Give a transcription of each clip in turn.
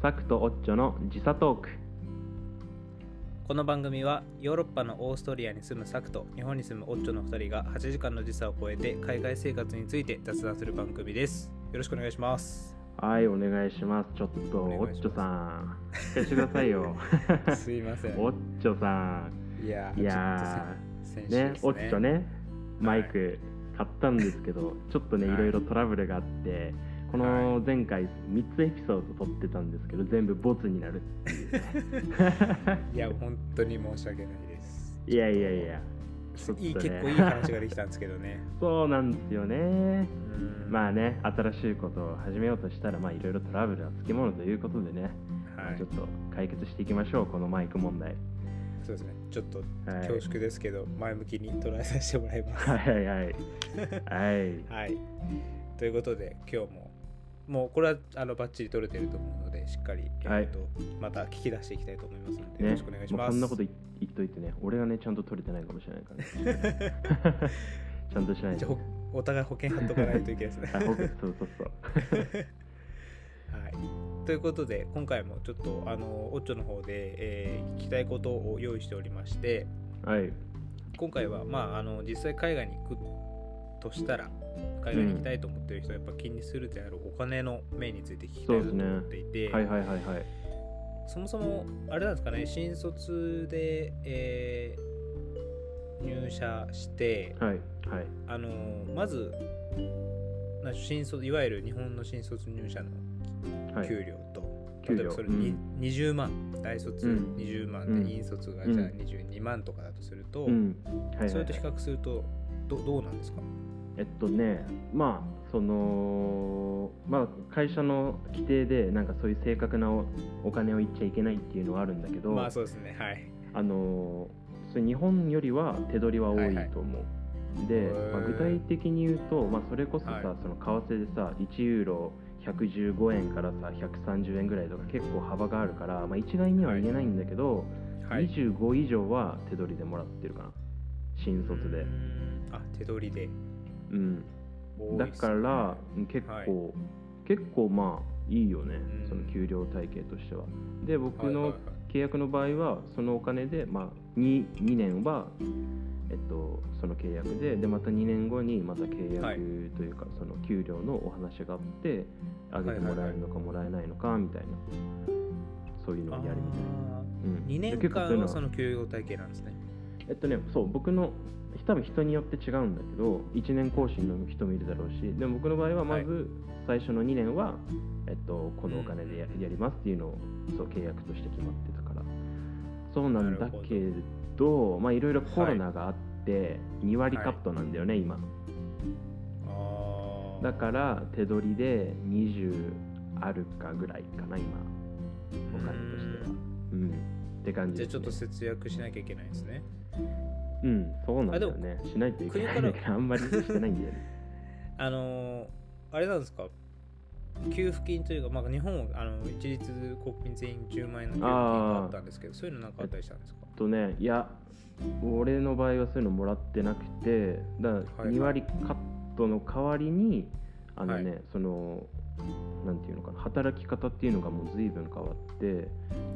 サクとオッチョの時差トーク。この番組はヨーロッパのオーストリアに住むサクと日本に住むオッチョの2人が8時間の時差を超えて海外生活について雑談する番組です。よろしくお願いします。はいお願いします。ちょっとオッチョさん聞かせてくださいよ。すいません。オッチョさいやんいやちょっと先ーね先週ですオッチョねマイク買ったんですけど、ちょっとねはいいろいろトラブルがあってこの前回3つエピソード撮ってたんですけど全部ボツになるっていうね。いや本当に申し訳ないです。いやいやいや。いい結構いい話ができたんですけどね。そうなんですよね。うん。まあね新しいことを始めようとしたらまあいろいろトラブルはつきものということでね、はい。ちょっと解決していきましょうこのマイク問題。そうですね。ちょっとはい。恐縮ですけど前向きに捉えさせてもらいます。はいはいはい。はい。はい。ということで、今日も、もうこれはあのバッチリ撮れてると思うので、しっかり、はいえーとまた聞き出していきたいと思いますので、よねろしくお願いします。こんなこと言言っといてね俺がねちゃんと取れてないかもしれないからね ちゃんとしないとじゃあほお互い保険貼っとかないといけないですね。そうそうそう はい。ということで、今回もちょっと、あの、オッチョの方で、えー聞きたいことを用意しておりまして、はい今回は、まあ、あの実際海外に行くとしたら、海外に行きたいと思ってる人はやっぱ気にするであるお金の面について聞きたいなと思っていて、はいはいはいはい。そもそもあれなんですかね新卒で、えー入社して、はいはい。あのーまず新卒いわゆる日本の新卒入社のはい。給料と、給料。例えばそれに、うん。20万大卒うん。20万うん。で、引卒がうん。じゃあ22万とかだとすると、うん。はいはい、それと比較するとどどうなんですか？えっとねまあそのまあ会社の規定でなんかそういう正確なおお金を言っちゃいけないっていうのはあるんだけど、まあそうですねはい。あのそれ日本よりは手取りは多いと思う、で、まあ、具体的に言うと、まあ、それこそさ、はい。その為替でさ1ユーロ115円からさ130円ぐらいとか結構幅があるから、まあ、一概には言えないんだけど、はい。25以上は手取りでもらってるかな。新卒で。あ手取りでうん。ね。から結構、はい。結構まあいいよね、うん。その給料体系としては。で僕のはいはいはい。契約の場合はそのお金で、まあ、2, 2年は、えっと、その契約ででまた2年後にまた契約はいというか、その給料のお話があって上げてもらえるのかもらえないのかみたいな。そういうのをやるみたいな。あうん。ー2年間はその給与体系なんですね。えっとね、そう、僕の、多分人によって違うんだけど、1年更新の人もいるだろうし、でも僕の場合はまず最初の2年は、えっと、このお金でややりますっていうのをそう契約として決まってたから、そうなんだけど、まあいろいろコロナがあって、2割カットなんだよね、今。だから手取りで20あるかぐらいかな、今、お金としては。うん。って感じね。じゃあちょっと節約しなきゃいけないですねうん、そうなんだよあね。しないといけないんだけど、あんまりしてないんだよね。あのーあれなんですか？給付金というか、まあ、日本はあの一律国民全員10万円の給付金があったんですけどそういうのなんかあったりしたんですか？とねいや俺の場合はそういうのもらってなくてだからはい2割カットの代わりにあのね、はい。そのなんていうのかな働き方っていうのがもう随分変わって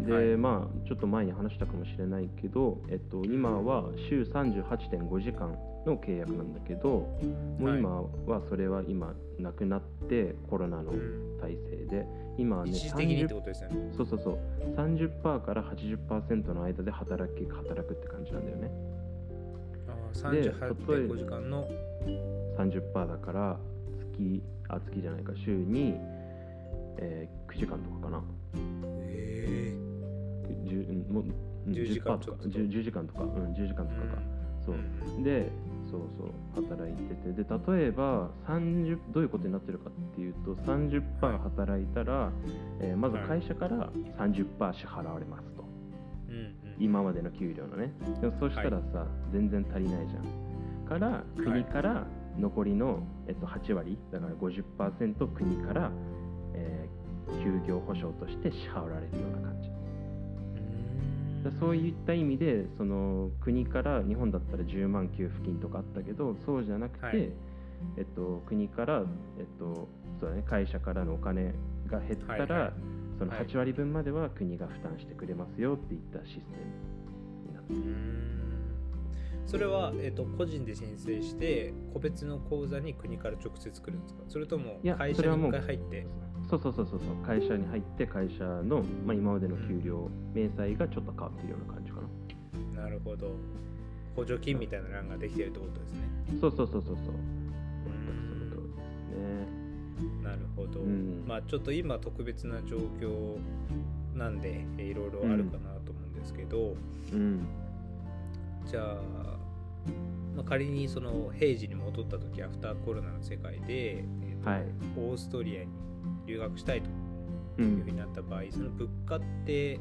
で、はい。まあちょっと前に話したかもしれないけど、えっと、今は週38.5時間の契約なんだけどもう今はそれは今なくなってコロナのうん体制で。今はね一時的にって30ことですよね。そうそうそう。30%から80%の間で働き働くって感じなんだよね。で38.5時間の30%だから月あ月じゃないか週に、えー9時間とかかな。え10うんもううん10時間10%とか。ちょっと。10, 10時間とか。うん10時間とかか、そう。でそうそう働いてて。で例えば30どういうことになってるかっていうと30%働いたら、えーまず会社から30%支払われますと。うんうん。今までの給料のね。でもそしたらさ、全然足りないじゃん。から国から残りの、えっと、8割だから50%国から、えー休業保障として支払われるような感じ。そういった意味でその国から日本だったら10万給付金とかあったけどそうじゃなくて、はい。えっと、国から、えっとそうだね、会社からのお金が減ったら、はいはい。そのはい。8割分までは国が負担してくれますよっていったシステムになってうーん。それは、えー、と個人で申請して個別の口座に国から直接来るんですか？それとも会社に一それはもう回入って？そうそうそうそうそう。会社に入って会社の、まあ、今までの給料明細がちょっと変わってるような感じかな。なるほど。補助金みたいな欄ができてるってことですね。そうそうそうそうそう。う全くその通りですね。なるほど、うん。まあちょっと今特別な状況なんでえーいろいろあるかなと思うんですけど、うん。じゃあ、まあ、仮にその平時に戻った時アフターコロナの世界で、えーとはい。オーストリアに留学したいと。ういうふうんになった場合、その物価って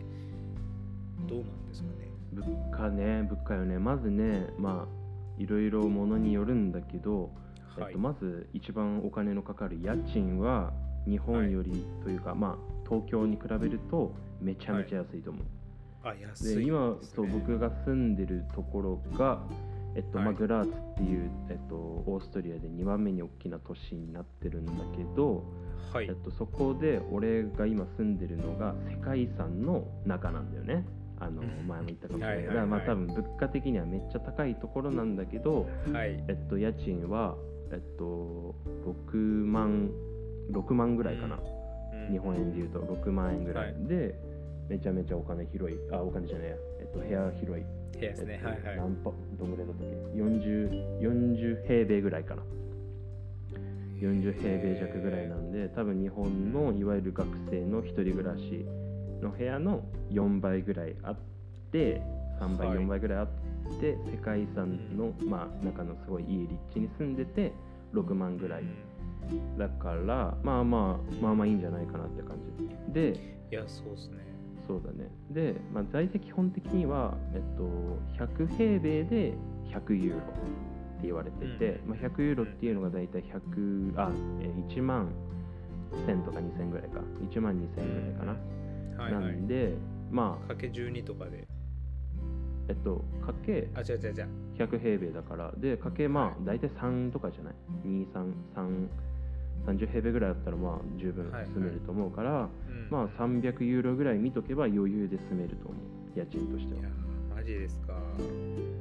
どうなんですかね？物価ね物価よね。まずねまあいろいろものによるんだけど、はい、えっと、まず一番お金のかかる家賃は日本よりというか、まあ東京に比べるとめちゃめちゃ安いと思う、あ安いで今そう僕が住んでるところが、えっとまあ、はいグラーツっていう、えっと、オーストリアで2番目に大きな都市になってるんだけど、はい。えっと、そこで俺が今住んでるのが世界遺産の中なんだよね。あのうん。前も言ったかもしれない。はいはいはい。まあ多分物価的にはめっちゃ高いところなんだけど、はい。えっと、家賃は、えっと、6万6万ぐらいかな、うん。日本円でいうと6万円ぐらい、はい。でめちゃめちゃお金広い。あお金じゃないや、えっと、部屋広い。部屋ですね、えっとはいはい。何パどんぐらいだったっけ？40, 40平米ぐらいかな。40平米弱ぐらいなんで多分日本のいわゆる学生の一人暮らしの部屋の4倍ぐらいあって3倍、はい。4倍ぐらいあって世界遺産の、まあ、中のすごいいい立地に住んでて6万ぐらい。だからまあまあまあまあいいんじゃないかなって感じ。でいやそうですねそうだね。で、まあ、大体基本的には、えっと、100平米で100ユーロって言われてて、うん。まあ、100ユーロっていうのが大体100あ、えー1万1000とか2000ぐらいか。1万2000ぐらいかな、はいはないんでまあかけ12とかで。えっとかけあ違う違う違う。100平米だから。でかけまはあ大体3とかじゃない？233 30平米ぐらいだったらまあ十分はいはい。住めると思うから、うん。まあ300ユーロぐらい見とけば余裕で住めると思う家賃としては。いやーマジですか。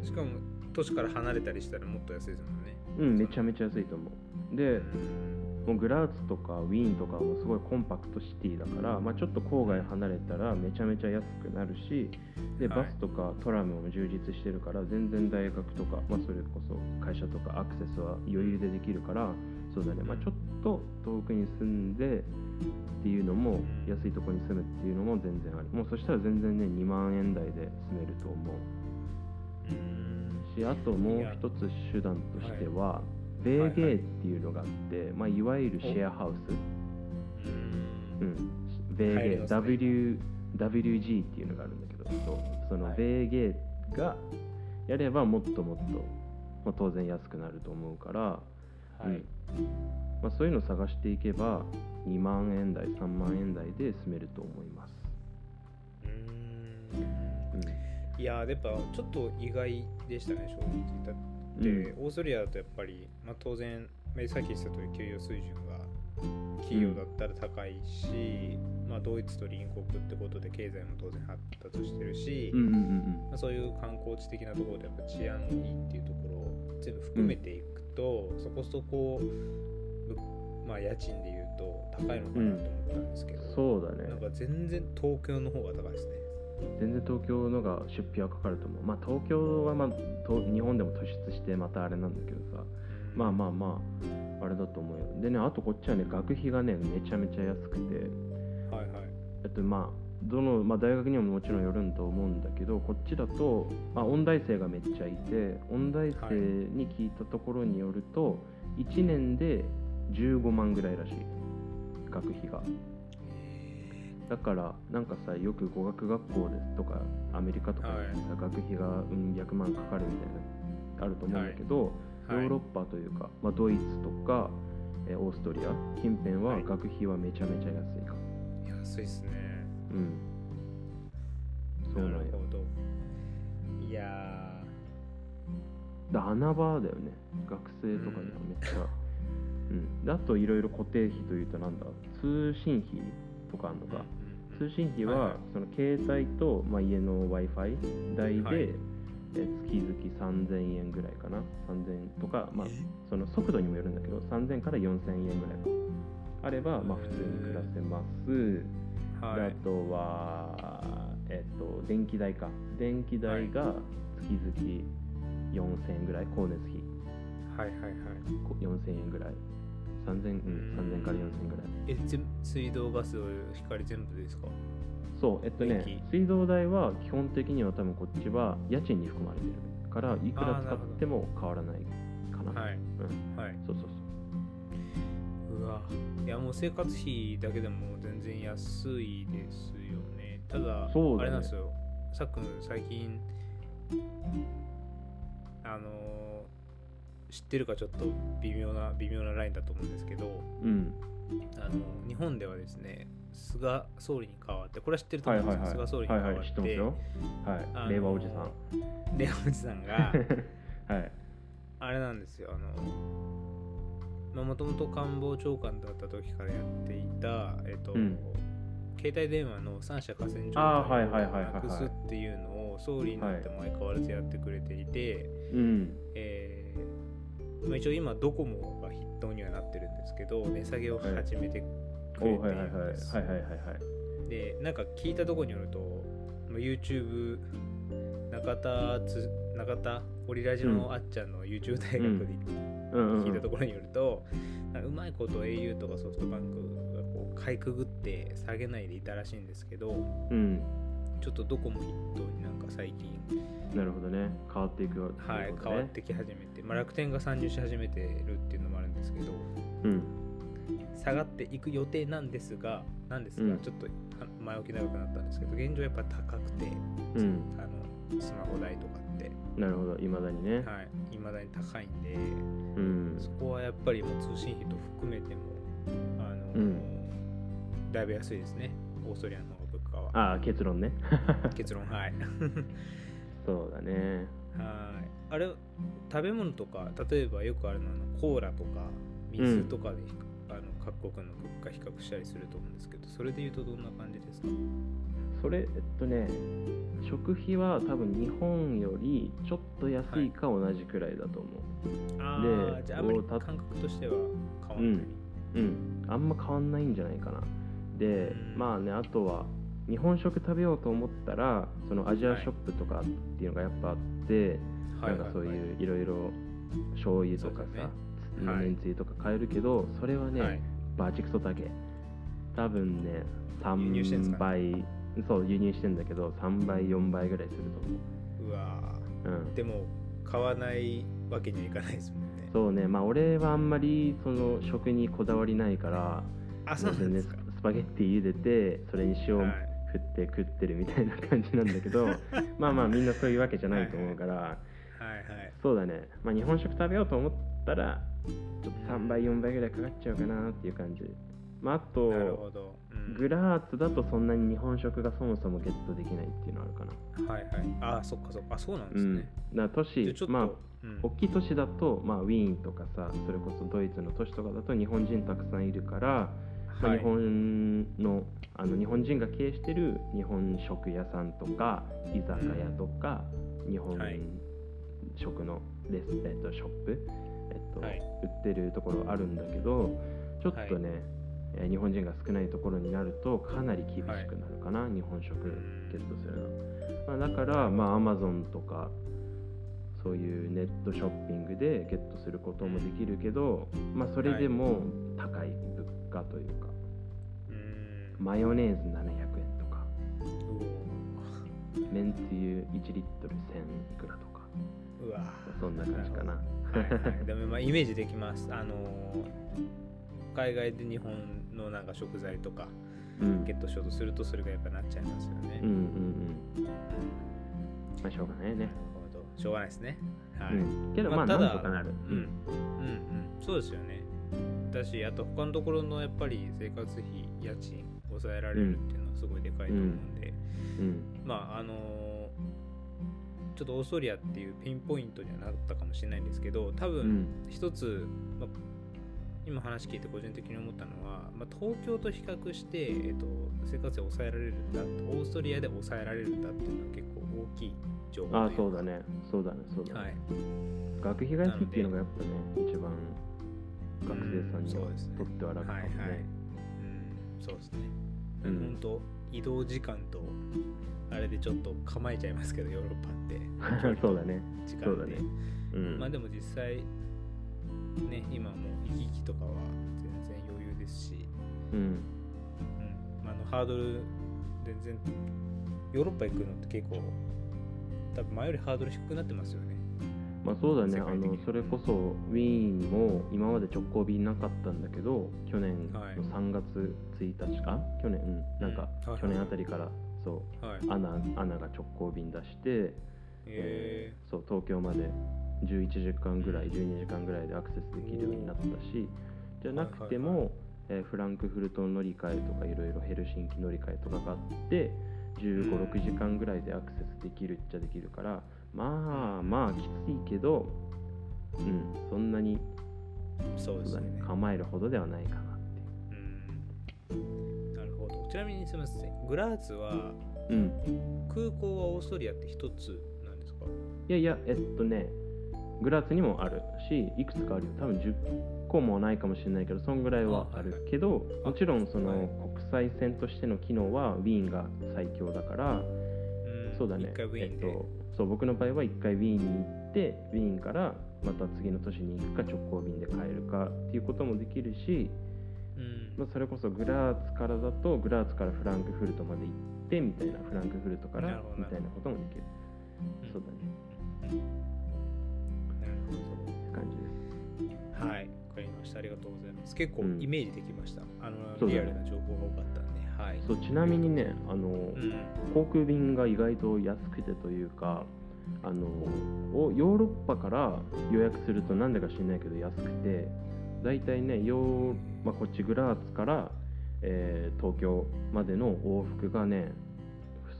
しかも都市から離れたりしたらもっと安いですもんね。うんめちゃめちゃ安いと思う。でうん。もうグラーツとかウィーンとかもすごいコンパクトシティだから、まあ、ちょっと郊外離れたらめちゃめちゃ安くなるしではい。バスとかトラムも充実してるから全然大学とか、まあ、それこそ会社とかアクセスは余裕でできるからそうだね、まあ、ちょっと遠くに住んでっていうのも安いところに住むっていうのも全然あるもうそしたら全然ね2万円台で住めると思う。うん。しあともう一つ手段としては、ベーゲーっていうのがあって、いまあ、いわゆるシェアハウス、うん。うん、ベーゲー、ね w WG っていうのがあるんだけどそのはい。ベーゲーがやればもっともっと、まあ、当然安くなると思うから、はい、うんまあ、そういうのを探していけば2万円台3万円台で住めると思います、うん。いやーやっぱちょっと意外でしたね正直。だって、うん。オーストリアだとやっぱり、まあ、当然まあさっき言ってた通り給与水準が企業だったら高いし、まあ、ドイツと隣国ってことで経済も当然発達してるし、うんうんうんまあ、そういう観光地的なところでやっぱ治安もいいっていうところを全部含めていくと、そこそこ、ぶまあ、家賃でいうと高いのかなと思ったんですけど、そうだね。なんか全然東京の方が高いですね。全然東京のが出費はかかると思う。まあ東京はまあと日本でも突出してまたあれなんだけどさ。まあまあまああれだと思うよ。でねあとこっちはね学費がねめちゃめちゃ安くて。あはいはい。えっとまあどの、まあ、大学にももちろんよるんと思うんだけどこっちだと、まあ、音大生がめっちゃいて音大生に聞いたところによると、1年で15万ぐらいらしい。学費が。だからなんかさよく語学学校ですとかアメリカとかでさ、学費がうん百万かかるみたいなあると思うんだけど、はい。ヨーロッパというか、まあ、ドイツとか、えーオーストリア近辺ははい。学費はめちゃめちゃ安いか。も、安いっすね。うん。そうなんよるほど。いやだ穴場だよね。学生とかにはめっちゃ、うん、であといろいろ固定費というとなんだ？通信費とかあるのーか、通信費は、その携帯と、まあ、家の w i f i 代で、はい。え月々3000円ぐらいかな？3000円とか、まあ、その速度にもよるんだけど3000から4000円ぐらいあれば、まあ、普通に暮らせます、はい。であとは、えっと、電気代か。電気代が月々4000円ぐらい光熱費。はいはいはい。こ4000円ぐらい3000、うん、3000から4000円ぐらい。え全水道ガス光全部ですか？そうえっとね電水道代は基本的には多分こっちは家賃に含まれてるからい。くら使っても変わらないかな。はいうん、はい。そうそうそう。うわいやもう生活費だけでも全然安いですよね。ただそうだね。あれなんですよ。さっくん最近あのー知ってるかちょっと微妙な微妙なラインだと思うんですけどうん。あの日本ではですね菅総理に代わってこれは知ってると思うんはいはい。ですよ、はい菅総理に代わって、はいはい知ってますよ。あのはい令和おじさん。令和おじさんが はい。あれなんですよ。あのもともと官房長官だった時からやっていた、えっとうん。携帯電話の三者河川状態をなくすっていうのを総理になっても相変わらずやってくれていて、うん。えーまあ、一応今ドコモが筆頭にはなってるんですけど値下げを始めてくれていおはい。はいはいるんですはいはいはいはい。でなんか聞いたところによるとまあ YouTube 中田つ中田オリラジのあっちゃんの YouTube 大学で聞いたところによると、うまいこと au とかソフトバンクがこうかいくぐって下げないでいたらしいんですけどうんちょっとどこも筆頭になんか最近、なるほどね。変わっていくわけはい、変わってき始めて、まあ、楽天が参入し始めてるっていうのもあるんですけどうん。下がっていく予定なんですがなんですが、うん。ちょっとは前置き長くなったんですけど現状やっぱ高くてうん。あのスマホ代とかって。なるほど。いまだにね。はい。未だに高いんでうん。そこはやっぱりもう通信費と含めてもあの、うん。だいぶ安いですね。オーストリアのああ結論ね。結論はい。そうだね。はい。あれ食べ物とか例えばよくあるのコーラとか水とかでひ、あの各国の物価比較したりすると思うんですけどそれで言うとどんな感じですか？それえっとね食費は多分日本よりちょっと安いか同じくらいだと思ああでじゃああんまり感覚としては変わらない、ううん。あんま変わんないんじゃないかな。でうん。まあねあとは日本食食べようと思ったらそのアジアショップとかっていうのがやっぱあって、はい。なんかそうはいいうい。ろいろ醤油とかさ、ねはいめん。つゆとか買えるけどそれはね、はい。バチクソ高い多分ね輸入してんす3か倍そう輸入してんだけど3倍4倍ぐらいするうわと思う、うん、ー。でも買わないわけにはいかないですもんね。そうね。まあ俺はあんまりその食にこだわりないからあそうですか。スパゲッティ茹でてそれに塩はい振って食ってるみたいな感じなんだけど まあまあみんなそういうわけじゃないと思うから、はいはい。そうだね、まあ、日本食食べようと思ったらちょっと3倍4倍ぐらいかかっちゃうかなっていう感じ、まあ、あとうん。グラーツだとそんなに日本食がそもそもゲットできないっていうのあるかな。はいはい。ああそっかそっか。あそうなんでうん。すねだ、から都市まあ、うん。大きい都市だと、まあ、ウィーンとかさ、それこそドイツの都市とかだと日本人たくさんいるから、ま日本のあの日本人が経営してる日本食屋さんとか居酒屋とか、日本はい。食のレス、えっと、ショップ、えっとはい。売ってるところあるんだけどちょっとね、えー日本人が少ないところになるとかなり厳しくなるかな、日本食ゲットするの、まあ、だからまあアマゾンとかそういうネットショッピングでゲットすることもできるけど、まあ、それでも高い物価というか、うん。マヨネーズ700円とか。うめんつゆ1リットル1000いくらとか。おうわそんな感じかな。はいはい、でもまあイメージできます。あのー海外で日本のなんか食材とかうん。ゲットしようとするとそれがやっぱなっちゃいますよね、うんうんうん。まあしょうがないね。しょうがないですね。はい、うん、けどまあまあただなんとかなる、うん。うんうん。そうですよねだしあと他のところのやっぱり生活費家賃抑えられるっていうのはすごいでかいと思うんで、うん。まああのーちょっとオーストリアっていうピンポイントにはなったかもしれないんですけど多分うん。一つ、まあ今話聞いて個人的に思ったのは、まあ、東京と比較して、えっと、生活費を抑えられるんだオーストリアで抑えられるんだっていうのは結構大きい情報ああそうだね。そうだね。そうだね、はい。学費が安いっていうのがやっぱね一番学生さんにはうんそうですね。とっては楽かもはいはい、ねうん、そうですね、うん。本当移動時間とあれでちょっと構えちゃいますけどヨーロッパって。そうだね。時間で、ね。うん。まあでも実際ね今もう行き来とかは全然余裕ですし、うん。うん。まあ、あのハードル全然ヨーロッパ行くのって結構多分前よりハードル低くなってますよねまあそうだね。あのそれこそウィーンも今まで直行便なかったんだけど去年のはい。3月1日か、去年、うん、なん。か去年あたりからそう。はい。アナアナが直行便出して、えそう東京まで11時間ぐらい12時間ぐらいでアクセスできるようになったしじゃなくても、はいはいえーフランクフルト乗り換えとかいろいろヘルシンキ乗り換えとかがあって1 5 6時間ぐらいでアクセスできるっちゃできるからまあまあきついけど、うん、そんなにー、そうですね。構えるほどではないかなってう。ん。なるほど。ちなみにすみません。グラーツはいう。うん。空港はオーストリアって一つなんですか？いやいや、えっとね、グラーツにもあるし、いくつかあるよ。多分10個もないかもしれないけど、そんぐらいはあるけど、あもちろんそのはい。国際線としての機能はウィーンが最強だから、うん。そうだね。一回ウィーンで、えっと、そう僕の場合は1回ウィーンに行って、ウィーンからまた次の都市に行くか直行便で帰るかっていうこともできるし、うん。まあ、それこそグラーツからだと、グラーツからフランクフルトまで行ってみたいな、フランクフルトからみたいなこともできる。うん。そうだね。なるほって感じです。どはい。わかりました。ありがとうございます。結構うん。イメージできました、あのそうだね。リアルな情報が多かったはい。そうちなみにね、あの、うん。航空便が意外と安くてというかあのおヨーロッパから予約するとなんでか知らないけど安くてだいたいねヨー、まあ、こっちグラーツから、えー東京までの往復がね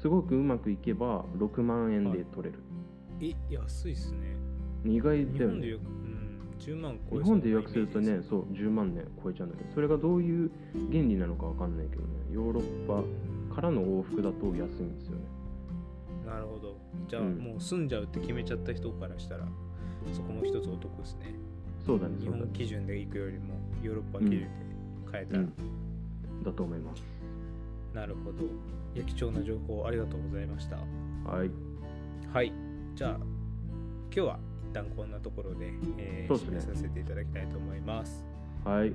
すごくうまくいけば6万円で取れる、え安いっすね。意外日だよね10万超え日本で予約するとねそうなイメージですそう10万ね超えちゃうんだけどそれがどういう原理なのかわかんないけどねヨーロッパからの往復だと安いんですよね。なるほど。じゃあ、うん。もう住んじゃうって決めちゃった人からしたらそこも一つお得ですね。そうだね日そうだね本基準で行くよりもヨーロッパ基準で変えたら、うん。だと思います。なるほど。いや貴重な情報ありがとうございました。はい。はい。じゃあ今日は一旦こんなところで、えー締めさせていただきたいと思います。はい、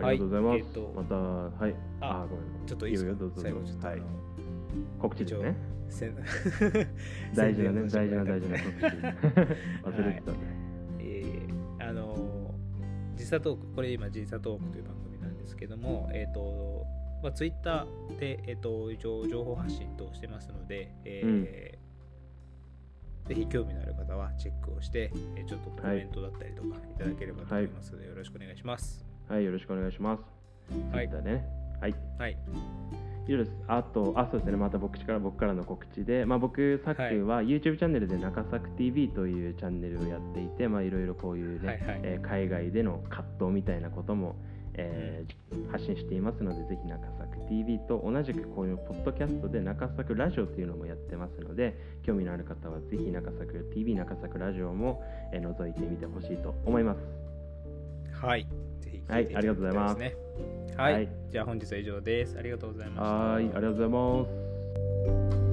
ありがとうございます。はい。えっとまた、はい、あごめん。ちょっといいですか？よよどうぞ最後ちょっとはい、告知ですね。大事なね、大事な大事のな告知。忘れてた。ね。えーあの時差トークこれ今時差トークという番組なんですけどもえっ、とまあ、ツイッターで、えー、と一応情報発信等してますので、えーぜひ興味のある方はチェックをして、えーちょっとコメントだったりとかいただければと思いますので、よろしくお願いします。はい、よろしくお願いします。はいでね。はい。はい。以上です。あと、あ、そうですね。また僕から僕からの告知で、まあ、僕、さっきは YouTube チャンネルで中作 TV というチャンネルをやっていて、まあ、いろいろこういうね、はいはいえー海外での葛藤みたいなことも、えー発信していますので、ぜひ中作 TV と同じくこういうポッドキャストで中作ラジオというのもやってますので、興味のある方はぜひ中作 TV、中作ラジオも、えー覗いてみてほしいと思います。はい。ぜひはいありがとうございます。はいじゃあ本日は以上です。ありがとうございました。はい、ありがとうございます。